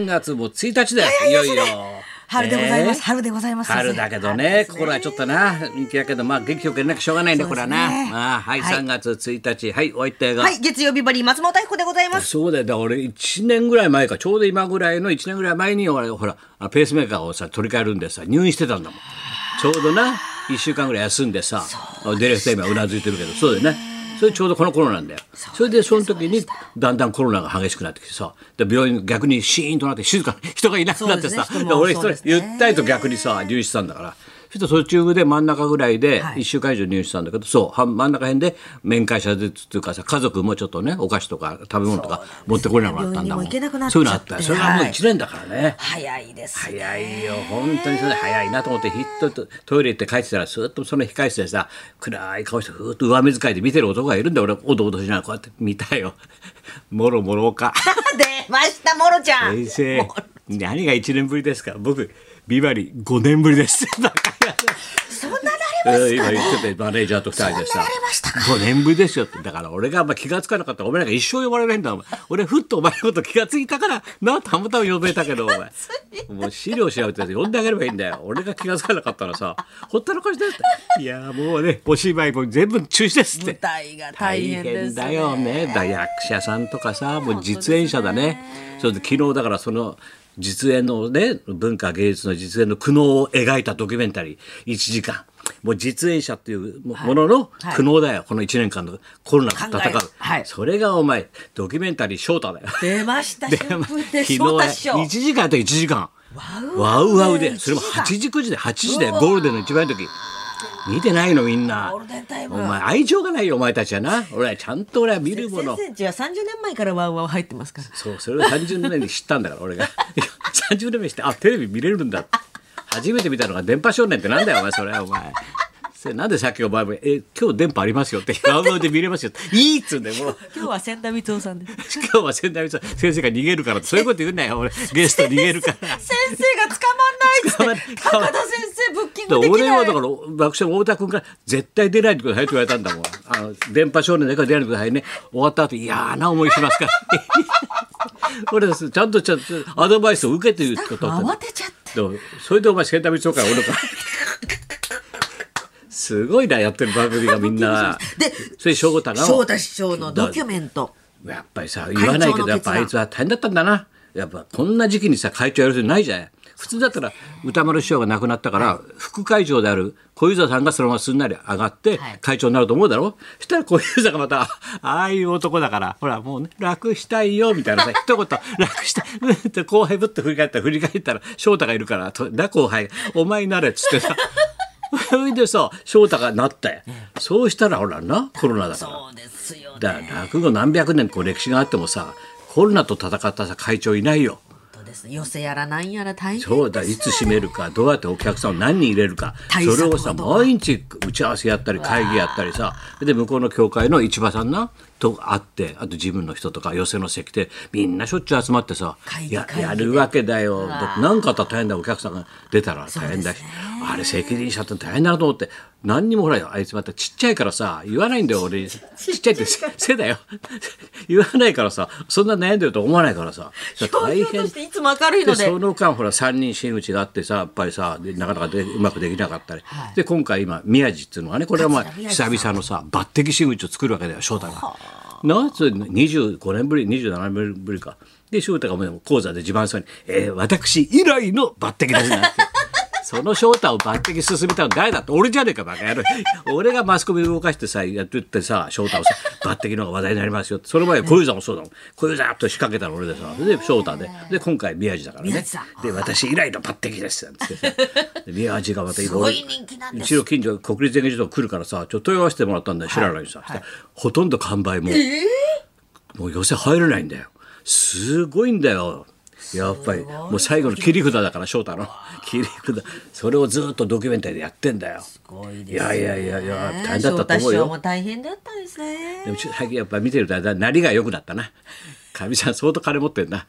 3月も1日だよ、いよいよ。春でございます。えー春でございます。春だけどね、これはちょっとな、人気だけど、まあ、元気よくやらなきゃしょうがないね、これはな。あ、はい、はい3月1日、はい、お相手が。はい、月曜日バリー松本明子でございます。そうだよ、だから俺1年ぐらい前か、ちょうど今ぐらいの1年ぐらい前に、俺、ほら、あペースメーカーをさ、取り替えるんでさ、入院してたんだもん。ちょうどな、1週間ぐらい休んでさ、ディレクター今うなずいてるけど、そうだよね。それちょうどこの頃なんだよ。それでその時にだんだんコロナが激しくなってきてさ、で病院逆にシーンとなって静かに人がいなくなってさ、俺一人ゆったりと逆にさ入院してたんだから。そして途中で真ん中ぐらいではい。1週間以上入院してたんだけど、そうは真ん中辺で面会者でっていうかさ家族もちょっとねお菓子とか食べ物とか持ってこれなくなったんだもん。そういうのあったそれはもうはい。1年だからね、早いです。早いよ。本当にそれ早いなと思ってヒットとトイレ行って帰ってたらスーッとその控室でさ暗い顔してふーっと上目遣いで見てる男がいるんだよ。俺おどおどしながらこうやって見たよ。もろもろおか。出ました、モロちゃん。先生何が1年ぶりですか？僕ビバリー5年ぶりです んななれます今言っててマネージャーと二人でさ。そんなやれましたか？5年ぶりですよって。だから俺があんま気がつかなかったらお前なんか一生呼ばれないんだ。俺ふっとお前のこと気がついたからなたまたま呼べたけどお前。もう資料調べて呼んであげればいいんだよ。俺が気がつかなかったらさ。ほったらかしですって。いやもうねお芝居も全部中止ですって。大変だよね。だ役者さんとかさもう実演者だね。それで昨日だからその実演のね文化芸術の実演の苦悩を描いたドキュメンタリー。1時間もう実演者っていうももののはい。苦悩だよ、この1年間のコロナと戦う、それがお前ドキュメンタリー翔太だよ。出ました、昨日昇太師匠。1時間と1時間。ワウワウで。それも8時9時で8時でゴールデンの一番いい時見てないのみんな。お前愛情がないよお前たちはな。俺はちゃんと俺は見るもの。先生ちは30年前からワウワウ入ってますから。そうそれを30年に知ったんだから俺が。30年目にしてあテレビ見れるんだ初めて見たのが電波少年ってなんだよお前それお前それなんでさっきお前も「え今日電波ありますよ」って「ワウワウで見れますよ」いいっつうんだよもう今日は千田光雄さんです。今日は仙台先生が逃げるからそういうこと言うんだよ俺ゲスト逃げるから。先生が捕まんないっつって。高田先生ブッキンでグできない。俺はだから爆笑の太田君から絶対出ないでくださいって言われたんだもん。あの電波少年だから出ないでくださいね。終わった後嫌な思いしますから。俺ちゃんとちゃんとアドバイスを受けてるってこと慌てちゃって。でもそれでお前センター光雄から俺から。すごいなやってる番組がみんな。でそれ翔太が翔太師匠のドキュメント。やっぱりさ言わないけどやっぱあいつは大変だったんだなやっぱこんな時期にさ会長やる人いないじゃん普通だったら歌丸師匠が亡くなったから副会長である小遊三さんがそのまますんなり上がってはい。会長になると思うだろ？そしたら小遊三がまたああいう男だからほらもうね楽したいよみたいなさ 一言楽したいうんって後輩ぶって振り返ったら振り返ったら翔太がいるからとだ後輩。お前になれっつってさ。それでさ翔太がなってそうしたらほらなコロナだから。そうですよね。だから落語何百年こう歴史があってもさコロナと戦ったさ会長いないよ。です。寄せやらなんやら大変そうだいつ閉めるかどうやってお客さんを何人入れるか。それをさ毎日打ち合わせやったり会議やったりさで向こうの教会の市場さんなと会ってあと自分の人とか寄せの席でみんなしょっちゅう集まってさややるわけだよ。だって何かあったら大変だお客さんが出たら大変だし、あれ責任者って大変だなと思って何にもほらあいつまたちっちゃいからさ言わないんだよ俺。ちっちゃいって背背だよ。言わないからさそんな悩んでると思わないからさ。大 表情としていつも明るいので。でその間ほら3人真打ちがあってさやっぱりさでなかなかでうまくできなかったり、で今回今宮地っていうのはねこれはまあ久々のさ抜擢真打ちを作るわけだよ翔太が。なそれ25年ぶり27年ぶりか。で翔太がもう講座で自慢そうに「えー、私以来の抜擢です」なんて。その翔太を抜擢進めたの誰だって俺じゃねえかバカ野郎俺がマスコミ動かしてさやってってさ翔太をさ抜擢の方が話題になりますよってその前小遊三もそうだもん。小遊三と仕掛けたの俺でさで翔太でで今回宮地だからね。で私以来の抜擢ですなんてさで宮地がまたいろいろすごい人気なんです。うちの近所国立演芸場来るからさちょっと問い合わせてもらったんだよ知らない。にさ、ほとんど完売もう、もう寄せ入れないんだよ。すごいんだよやっぱりもう最後の切り札だから翔太の。切り札。それをずっとドキュメンタリーでやってんだよ。すごいですいやいやいやいや大変だったと思うよ。も大変だったんですね。でも最近やっぱ見てるとなりが良くなったな。かみさん相当金持ってんな。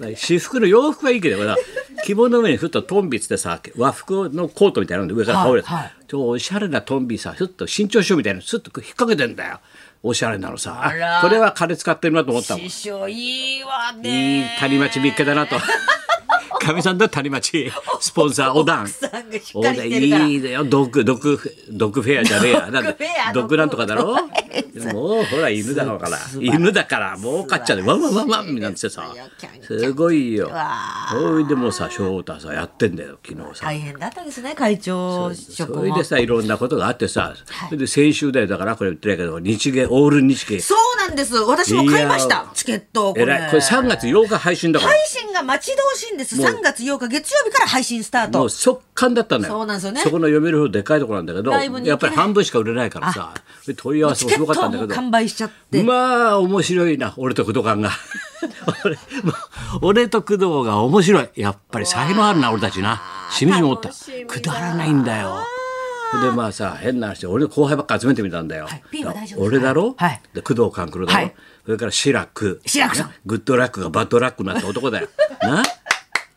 私服の洋服はいいけどほら着物の上にふっとトンビつってさ和服のコートみたいなので上から羽織るはいはい。ちょおしゃれなトンビさふっと新潮書みたいなのスッと引っ掛けてんだよ。おしゃれなのさ。あこれは金使ってるなと思ったもん。い師匠いいわいね谷町見っけだなと。かみさんだ谷町。スポンサーおだんおだんいいだよ。ドッグドッグドッグフェアじゃねえや。なんだドッグフェアドッグなんとかだろ？もうほら犬だから犬だから儲かっちゃうワンワンワンワンなんてさ。すごいよ。わそれでもうさ翔太さやってんだよ昨日さ。大変だったですね会長職も。それでさいろんなことがあってさ、それで先週だよだからこれ言ってないけど日芸オール日芸そうなんです。私も買いましたチケットこれ。えらい。これ3月8日配信だから。配信が待ち遠しいんです。もう。3月8日月曜日から配信スターもトう速乾だったんだよ。そうなんですよね。そこの読めるほどでかいところなんだけどやっぱり半分しか売れないからさ。で問い合わせもすチケットごかったんだけど。完売しちゃって。まあ面白いな俺と工藤官が。俺と工藤が面白い。やっぱり才能あるな俺たちな。しみじみ思った。くだらないんだよ。でまあさ変な話で俺の後輩ばっか集めてみたんだよ、はい俺だろ、はい。で工藤官九郎だろ、はい。それから志らく志らくさん。ね？グッドラックがバッドラックになった男だよ。な？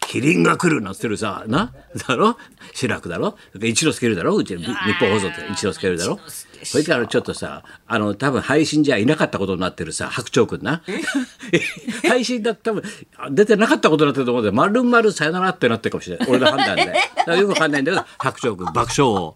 キリンが来るなんつってるさな？だろ？志らくだろ？一之輔いるだろ？うちの日本放送って。一之輔いるだろ？それからちょっとさあの多分配信じゃいなかったことになってるさ白鳥くんな。配信だ多分出てなかったことになってると思うんで丸々さよならってなってるかもしれない。俺の判断で。よくわかんないんだけど白鳥くん爆笑を。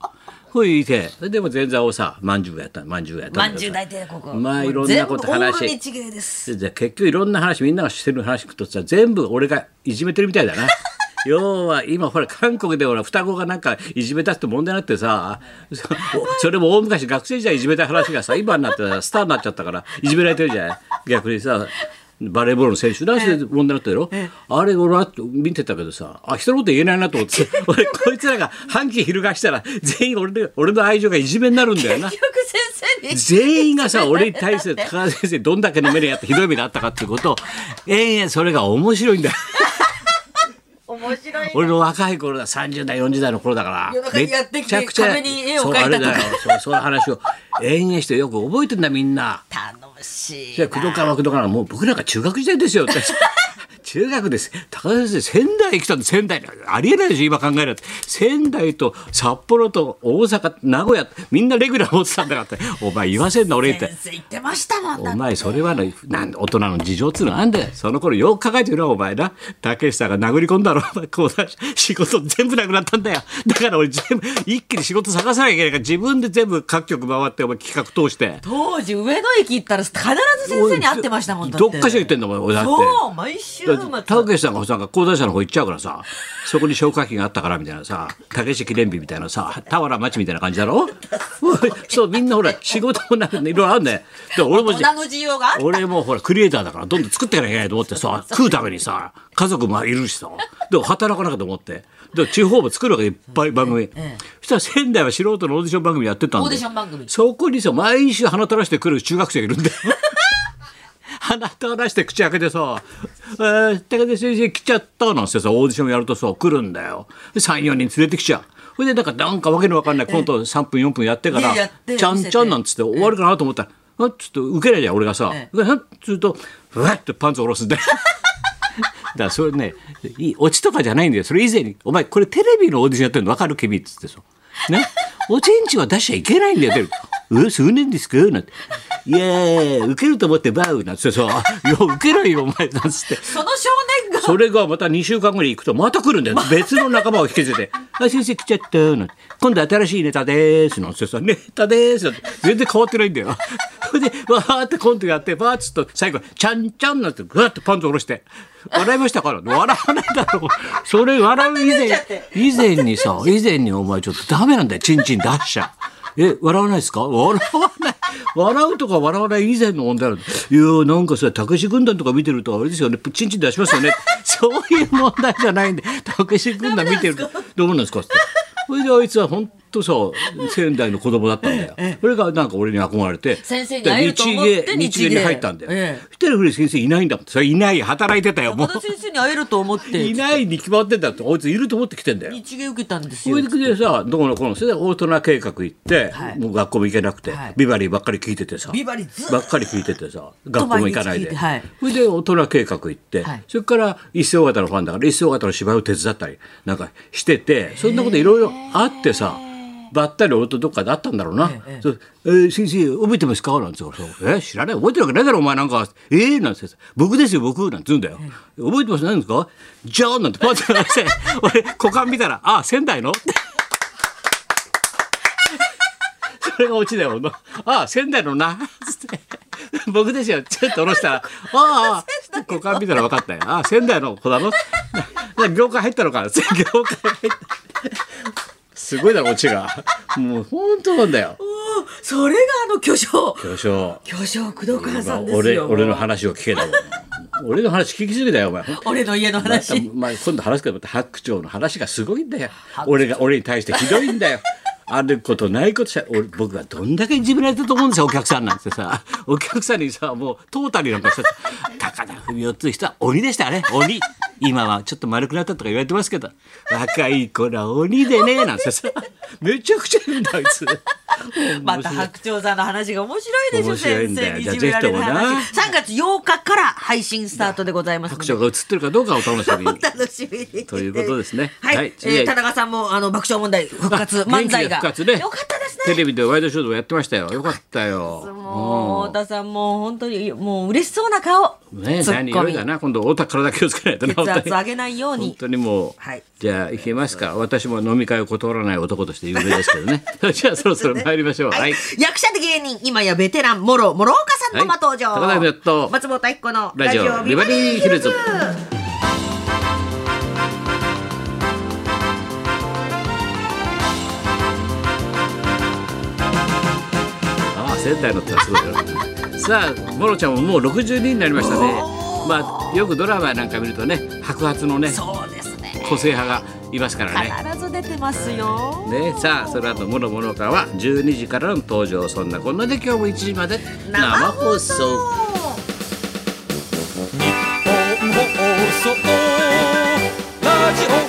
ほいてでも前座をさまんじゅうがやったまんじゅうがやったまんじゅう大帝国。まあいろんなこと話。全部オール日芸で結局いろんな話みんながしてる話聞くとさ全部俺がいじめてるみたいだな。要は今ほら韓国でほら双子がなんかいじめたって問題になってさそ それも大昔学生時代いじめた話がさ今になってさスターになっちゃったからいじめられてるじゃない？逆にさバレーボールの選手男子で問題になってるよ、あれ俺は見てたけどさあ人のこと言えないなと思って。俺こいつらが反旗翻したら全員俺で俺の愛情がいじめになるんだよな。全員がさ俺に対して高川先生どんだけの目にあってひどい目にあったかっていうことを延々それが面白いんだよ面白い俺の若い頃だ30代40代の頃だから。夜中にやってきて壁に絵を描いたとか。そうあれだよ。そうそういう話を延々してよく覚えてんだみんな。楽しいじゃあ工藤川は工藤川もう僕なんか中学時代ですよって中学です。高田先生仙台来たんで仙台ありえないでしょ今考えると仙台と札幌と大阪名古屋みんなレギュラー持ってたんだからって。お前言わせんな俺って。先生言ってましたもんだお前それはねなん大人の事情っつうのなんだよ。その頃よく考えてみろお前な。竹内さんが殴り込んだろ。こうだ仕事全部なくなったんだよ。だから俺全部一気に仕事探さなきゃいけないから自分で全部各局回ってお前企画通して。当時上野駅行ったら必ず先生に会ってましたもんどっかしら行ってんだもん俺だって。そう毎週末たけしさんがさ講談社の方行っちゃうからさそこに消火器があったからみたいなさたけし記念日みたいなさ俵町みたいな感じだろ？そうみんなほら仕事もなくいろいろあるんだ俺も俺もほらクリエイターだからどんどん作っていかなきゃいけないと思ってさ 食うためにさ家族もいるしさでも働かなきゃと思って。で地方も作るわけいっぱい番組、え。そしたら仙台は素人のオーディション番組やってたんでオーディション番組。そこにさ毎週鼻垂らしてくる中学生がいるんだよ鼻垂らして口開けてさ「えー、武田先生来ちゃった」なんてさオーディションやるとさ来るんだよ。34人連れてきちゃう。それでなんかなんかわけのわかんないコント3分4分やってからいややって「ちゃんちゃん」なんつって終わるかなと思ったら「あちょっと受けないじゃん俺がさ。え「え。っ?」つうと「うわっ!」ってパンツ下ろすんだよ。だからそれねいいオチとかじゃないんだよ。それ以前に「お前これテレビのオーディションやってるの？分かる？君」っつってさ「ね？おちんちは出しちゃいけないんだよ」って「う数年ですか?」なんて「いやー受けると思ってバウ」なんつってさ「いや受けないよお前」なんつって。その少年がそれがまた2週間後に行くとまた来るんだよ。別の仲間を引き連れて。あ、先生来ちゃった。なんて今度新しいネタでーす。なんてさ、ネタでーす。なんて全然変わってないんだよ。それで、わーってコントやって、バーッつっと最後、ちゃんちゃんなんて、ぐわってパンツ下ろして。笑いましたから。笑わないだろう。それ笑う以前、以前にさ、以前にお前ちょっとダメなんだよ。チンチン出しちゃ。え、笑わないですか？笑わない。笑うとか笑わない以前の問題なんだ。いやーなんかさ、たけし軍団とか見てるとあれですよね、チンチン出しますよね。そういう問題じゃないんで、たけし軍団見てると、どうなんですか？って。それであいつは本当さ、仙台の子供だったんだよ。それがなんか俺に憧れて、先生に会えると思ってで日芸に入ったんだよ。ええそしたら古い先生いないんだもん。それいない、働いてたよ、も高田先生に会えると思ってう。いないに決まってんだって、あいついると思って来てんだよ。日芸受けたんですそよれでさどこのこのそれで大人計画行って、はいもう学校も行けなくて、はいビバリーばっかり聞いててさビバリーばっかり聞いててさ学校も行かないで、はいそれで大人計画行って、はいそれから一世尾形のファンだから一世尾形の芝居を手伝ったりなんかしててそんなこといろいろあってさばったり俺とどっかで会ったんだろうな「ええそうえー先生覚えてますか?」なんつうからそう「え知らない覚えてるわけないだろお前なんかえー?」なんつって「僕ですよ僕」なんつうんだよ「覚えてます？何ですか?」「じゃあ」なんてパッと話して 俺股間見たら「あ仙台の?」って。それがオチだよ。ああ、仙台のな。つって。僕ですよ。ちょっと下ろしたら、ああ、股間見たら分かったよ。ああ、仙台の子だろ？な業界入ったのか。業界入った。すごいだろ、オチが。もう本当なんだよ。それがあの巨匠巨匠。巨匠工藤川さんです俺、よ俺の話を聞けだもん。俺の話聞きすぎだよ、お前。俺の家の話まあ、今度話すけど、また白鳥の話がすごいんだよ。俺が、俺に対してひどいんだよ。あることないことしゃ俺僕はどんだけいじめられてると思うんですよお客さんなんてさお客さんにさもうトータルなんかさ高田文夫っていう人は鬼でしたね鬼今はちょっと丸くなったとか言われてますけど若い頃は鬼でねなんてさめちゃくちゃ言うんだあいつ。また白鳥さんの話が面白いでしょ面白いんだよ。先生にいじめられるじゃあぜ話。ひとも3月8日から配信スタートでございます白鳥が映ってるかどうかをお楽しみに。お楽しみに。ということですね。はい、はい。えー田中さんもあの爆笑問題復活 あ漫才が。ね。よかったですね。テレビでワイドショーでもやってましたよ。よかったよ。もう太田さんも本当にもう嬉しそうな顔。ね何ツッコミ。よりだな。今度太田体気をつけないと。な血圧上げないように。本当にもう、はい。じゃあ行きますか。私も飲み会を断らない男として有名ですけどね。じゃあそろそろ参りましょう。はい、役者で芸人今やベテランもろ諸岡さんのま登場、はい高田文夫と松本明子のラジオビバリーヒルズ仙台のってのはすごいよさあモロちゃんももう62になりましたね。まあよくドラマなんか見るとね白髪のねそうですね。個性派がいますからね。必ず出てますよ。ね、さあその後モノモノカは12時からの登場。そんなこんなで今日も1時まで。生放送。日本放送